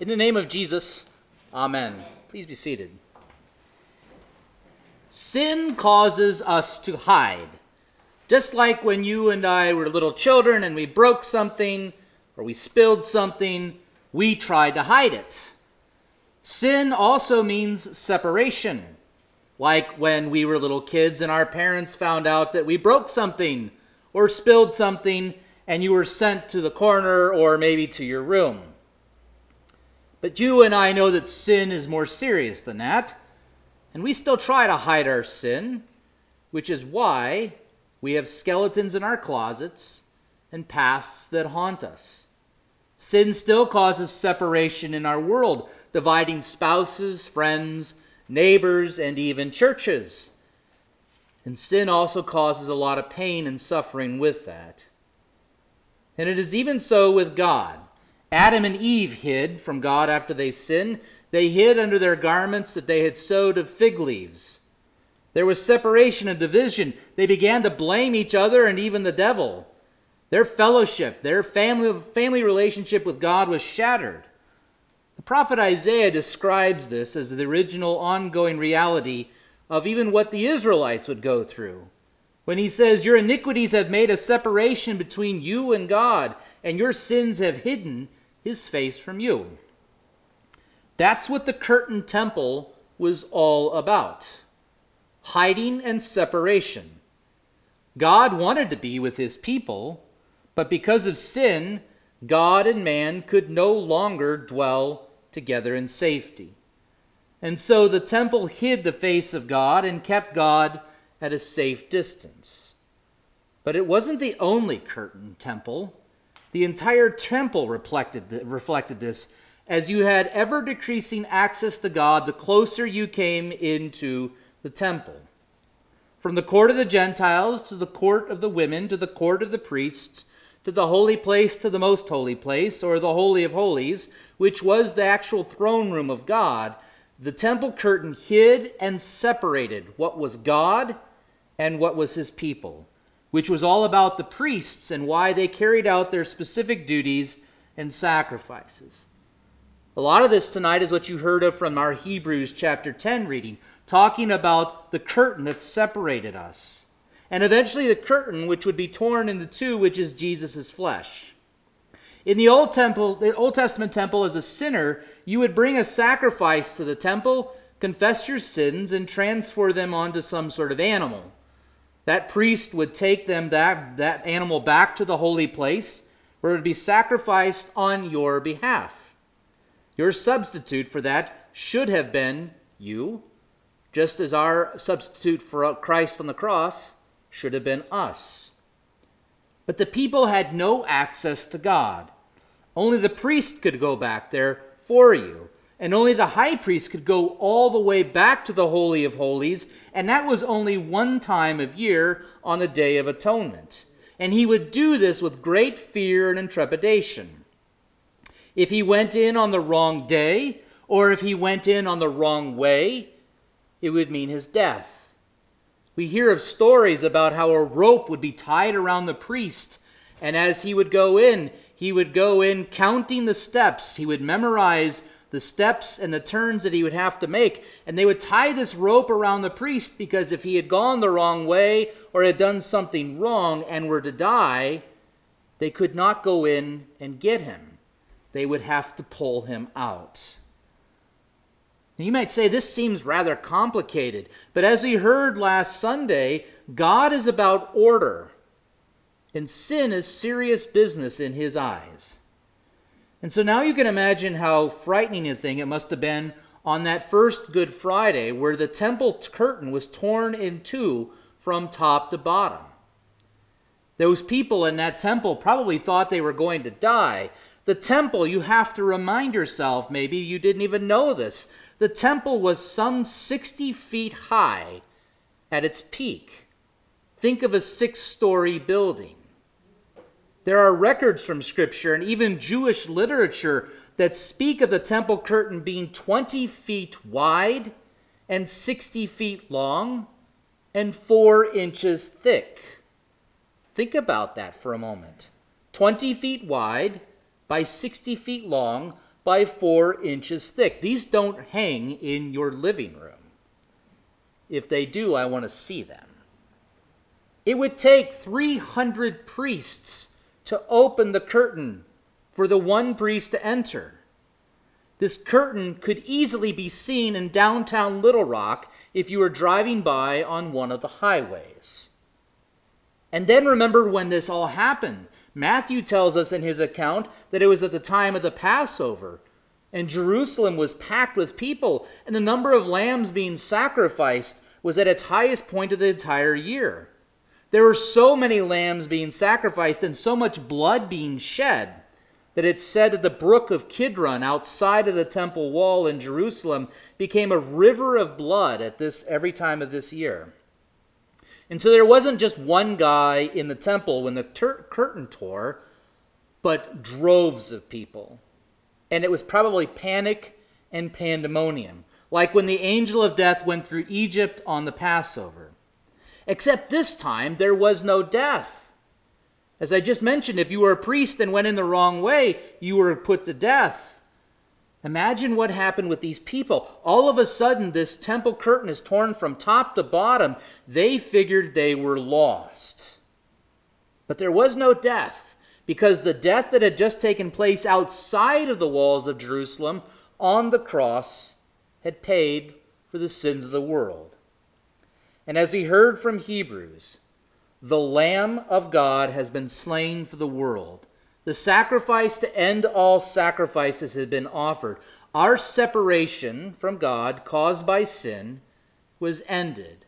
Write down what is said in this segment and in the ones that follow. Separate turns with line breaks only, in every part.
In the name of Jesus, Amen. Please be seated. Sin causes us to hide. Just like when you and I were little children and we broke something or we spilled something, we tried to hide it. Sin also means separation. Like when we were little kids and our parents found out that we broke something or spilled something and you were sent to the corner or maybe to your room. But you and I know that sin is more serious than that, and we still try to hide our sin, which is why we have skeletons in our closets and pasts that haunt us. Sin still causes separation in our world, dividing spouses, friends, neighbors, and even churches. And sin also causes a lot of pain and suffering with that. And it is even so with God. Adam and Eve hid from God after they sinned. They hid under their garments that they had sewed of fig leaves. There was separation and division. They began to blame each other and even the devil. Their fellowship, their family, family relationship with God was shattered. The prophet Isaiah describes this as the original ongoing reality of even what the Israelites would go through. When he says, Your iniquities have made a separation between you and God, and your sins have hidden his face from you. That's what the curtain temple was all about hiding and separation. God wanted to be with his people, but because of sin, God and man could no longer dwell together in safety. And so the temple hid the face of God and kept God at a safe distance. But it wasn't the only curtain temple. The entire temple reflected, reflected this. As you had ever decreasing access to God, the closer you came into the temple. From the court of the Gentiles to the court of the women to the court of the priests to the holy place to the most holy place, or the Holy of Holies, which was the actual throne room of God, the temple curtain hid and separated what was God and what was his people which was all about the priests and why they carried out their specific duties and sacrifices. A lot of this tonight is what you heard of from our Hebrews chapter 10 reading, talking about the curtain that separated us. And eventually the curtain which would be torn into two, which is Jesus' flesh. In the Old Temple, the Old Testament temple as a sinner, you would bring a sacrifice to the temple, confess your sins, and transfer them onto some sort of animal. That priest would take them that, that animal back to the holy place where it would be sacrificed on your behalf. Your substitute for that should have been you, just as our substitute for Christ on the cross should have been us. But the people had no access to God. Only the priest could go back there for you and only the high priest could go all the way back to the Holy of Holies, and that was only one time of year on the Day of Atonement. And he would do this with great fear and intrepidation. If he went in on the wrong day, or if he went in on the wrong way, it would mean his death. We hear of stories about how a rope would be tied around the priest, and as he would go in, he would go in counting the steps. He would memorize the steps and the turns that he would have to make. And they would tie this rope around the priest because if he had gone the wrong way or had done something wrong and were to die, they could not go in and get him. They would have to pull him out. You might say this seems rather complicated, but as we heard last Sunday, God is about order, and sin is serious business in his eyes. And so now you can imagine how frightening a thing it must have been on that first Good Friday where the temple curtain was torn in two from top to bottom. Those people in that temple probably thought they were going to die. The temple, you have to remind yourself, maybe you didn't even know this, the temple was some 60 feet high at its peak. Think of a six story building. There are records from Scripture and even Jewish literature that speak of the temple curtain being 20 feet wide and 60 feet long and 4 inches thick. Think about that for a moment. 20 feet wide by 60 feet long by four inches thick. These don't hang in your living room. If they do, I want to see them. It would take 300 priests to open the curtain for the one priest to enter. This curtain could easily be seen in downtown Little Rock if you were driving by on one of the highways. And then remember when this all happened. Matthew tells us in his account that it was at the time of the Passover, and Jerusalem was packed with people, and the number of lambs being sacrificed was at its highest point of the entire year. There were so many lambs being sacrificed and so much blood being shed that it's said that the brook of Kidron outside of the temple wall in Jerusalem became a river of blood at this every time of this year. And so there wasn't just one guy in the temple when the ter- curtain tore, but droves of people. And it was probably panic and pandemonium, like when the angel of death went through Egypt on the Passover. Except this time there was no death. As I just mentioned, if you were a priest and went in the wrong way, you were put to death. Imagine what happened with these people. All of a sudden, this temple curtain is torn from top to bottom. They figured they were lost. But there was no death, because the death that had just taken place outside of the walls of Jerusalem on the cross had paid for the sins of the world. And as we heard from Hebrews, the Lamb of God has been slain for the world. The sacrifice to end all sacrifices has been offered. Our separation from God caused by sin was ended.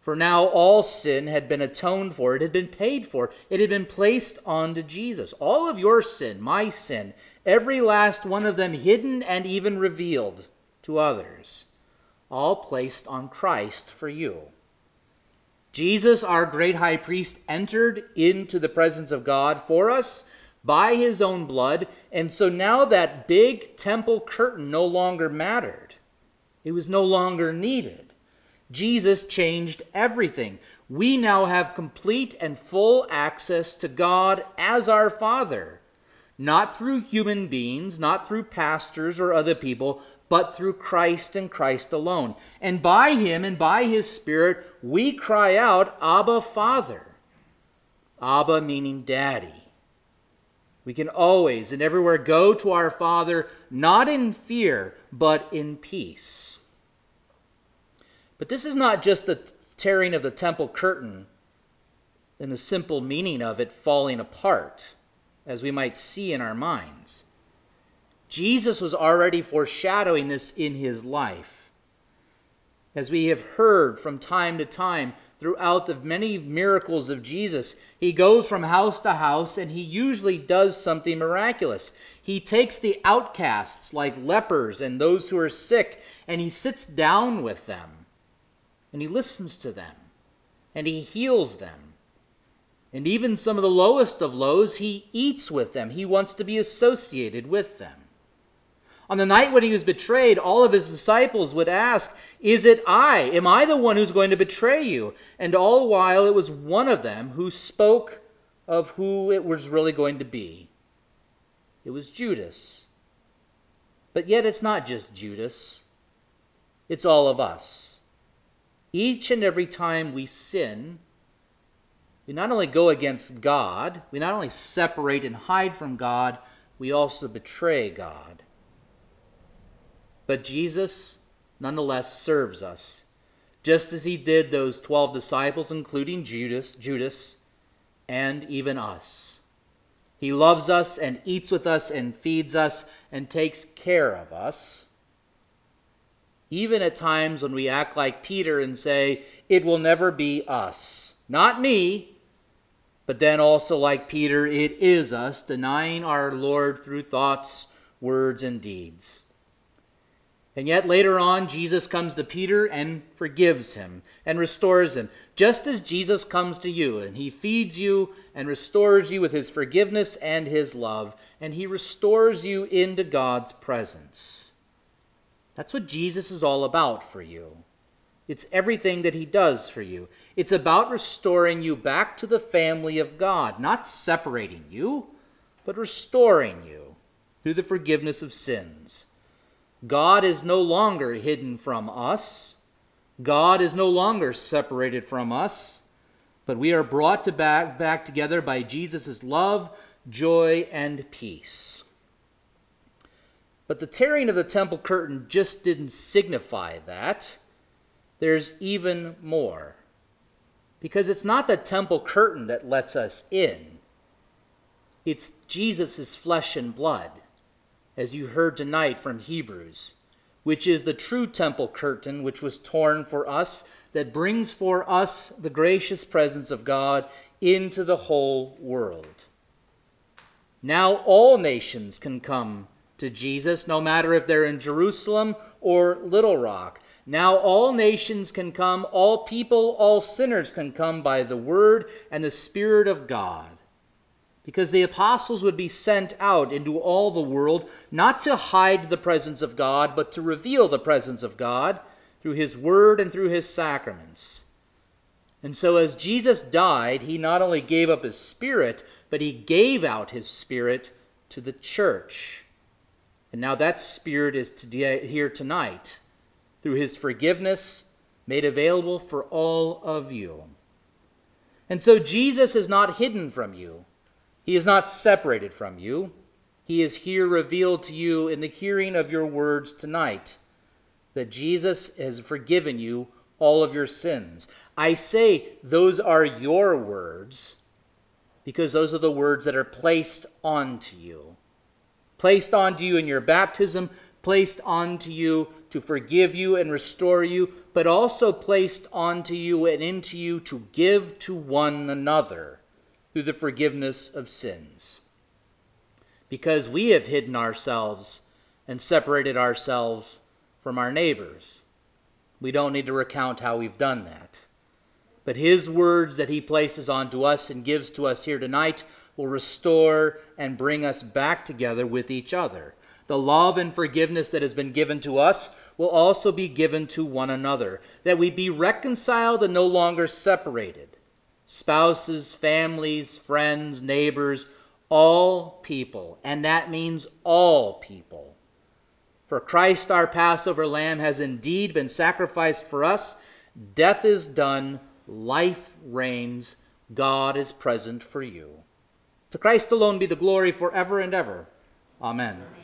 For now all sin had been atoned for, it had been paid for, it had been placed onto Jesus. All of your sin, my sin, every last one of them hidden and even revealed to others, all placed on Christ for you. Jesus, our great high priest, entered into the presence of God for us by his own blood, and so now that big temple curtain no longer mattered. It was no longer needed. Jesus changed everything. We now have complete and full access to God as our Father, not through human beings, not through pastors or other people, but through Christ and Christ alone. And by Him and by His Spirit, we cry out, Abba, Father. Abba meaning daddy. We can always and everywhere go to our Father, not in fear, but in peace. But this is not just the tearing of the temple curtain and the simple meaning of it falling apart, as we might see in our minds. Jesus was already foreshadowing this in his life. As we have heard from time to time throughout the many miracles of Jesus, he goes from house to house and he usually does something miraculous. He takes the outcasts, like lepers and those who are sick, and he sits down with them and he listens to them and he heals them. And even some of the lowest of lows, he eats with them. He wants to be associated with them. On the night when he was betrayed, all of his disciples would ask, Is it I? Am I the one who's going to betray you? And all the while it was one of them who spoke of who it was really going to be. It was Judas. But yet it's not just Judas, it's all of us. Each and every time we sin, we not only go against God, we not only separate and hide from God, we also betray God. But Jesus nonetheless serves us, just as he did those 12 disciples, including Judas, Judas, and even us. He loves us and eats with us and feeds us and takes care of us. Even at times when we act like Peter and say, It will never be us. Not me, but then also like Peter, it is us, denying our Lord through thoughts, words, and deeds. And yet later on, Jesus comes to Peter and forgives him and restores him, just as Jesus comes to you and he feeds you and restores you with his forgiveness and his love, and he restores you into God's presence. That's what Jesus is all about for you. It's everything that he does for you. It's about restoring you back to the family of God, not separating you, but restoring you. through the forgiveness of sins. God is no longer hidden from us. God is no longer separated from us, but we are brought to back, back together by Jesus' love, joy, and peace. But the tearing of the temple curtain just didn't signify that. There's even more. Because it's not the temple curtain that lets us in, it's Jesus' flesh and blood, as you heard tonight from Hebrews, which is the true temple curtain which was torn for us, that brings for us the gracious presence of God into the whole world. Now all nations can come to Jesus, no matter if they're in Jerusalem or Little Rock. Now all nations can come, all people, all sinners can come by the word and the Spirit of God. Because the apostles would be sent out into all the world, not to hide the presence of God, but to reveal the presence of God through his word and through his sacraments. And so, as Jesus died, he not only gave up his spirit, but he gave out his spirit to the church. And now that spirit is here tonight through his forgiveness made available for all of you. And so Jesus is not hidden from you, he is not separated from you. He is here revealed to you in the hearing of your words tonight that Jesus has forgiven you all of your sins. I say those are your words because those are the words that are placed onto you. Placed onto you in your baptism, placed onto you to forgive you and restore you, but also placed onto you and into you to give to one another through the forgiveness of sins. Because we have hidden ourselves and separated ourselves from our neighbors. We don't need to recount how we've done that. But His words that He places onto us and gives to us here tonight will restore and bring us back together with each other. The love and forgiveness that has been given to us will also be given to one another, that we be reconciled and no longer separated. Spouses, families, friends, neighbors, all people, and that means all people. For Christ, our Passover lamb, has indeed been sacrificed for us. Death is done, life reigns, God is present for you. To Christ alone be the glory forever and ever. Amen. Amen.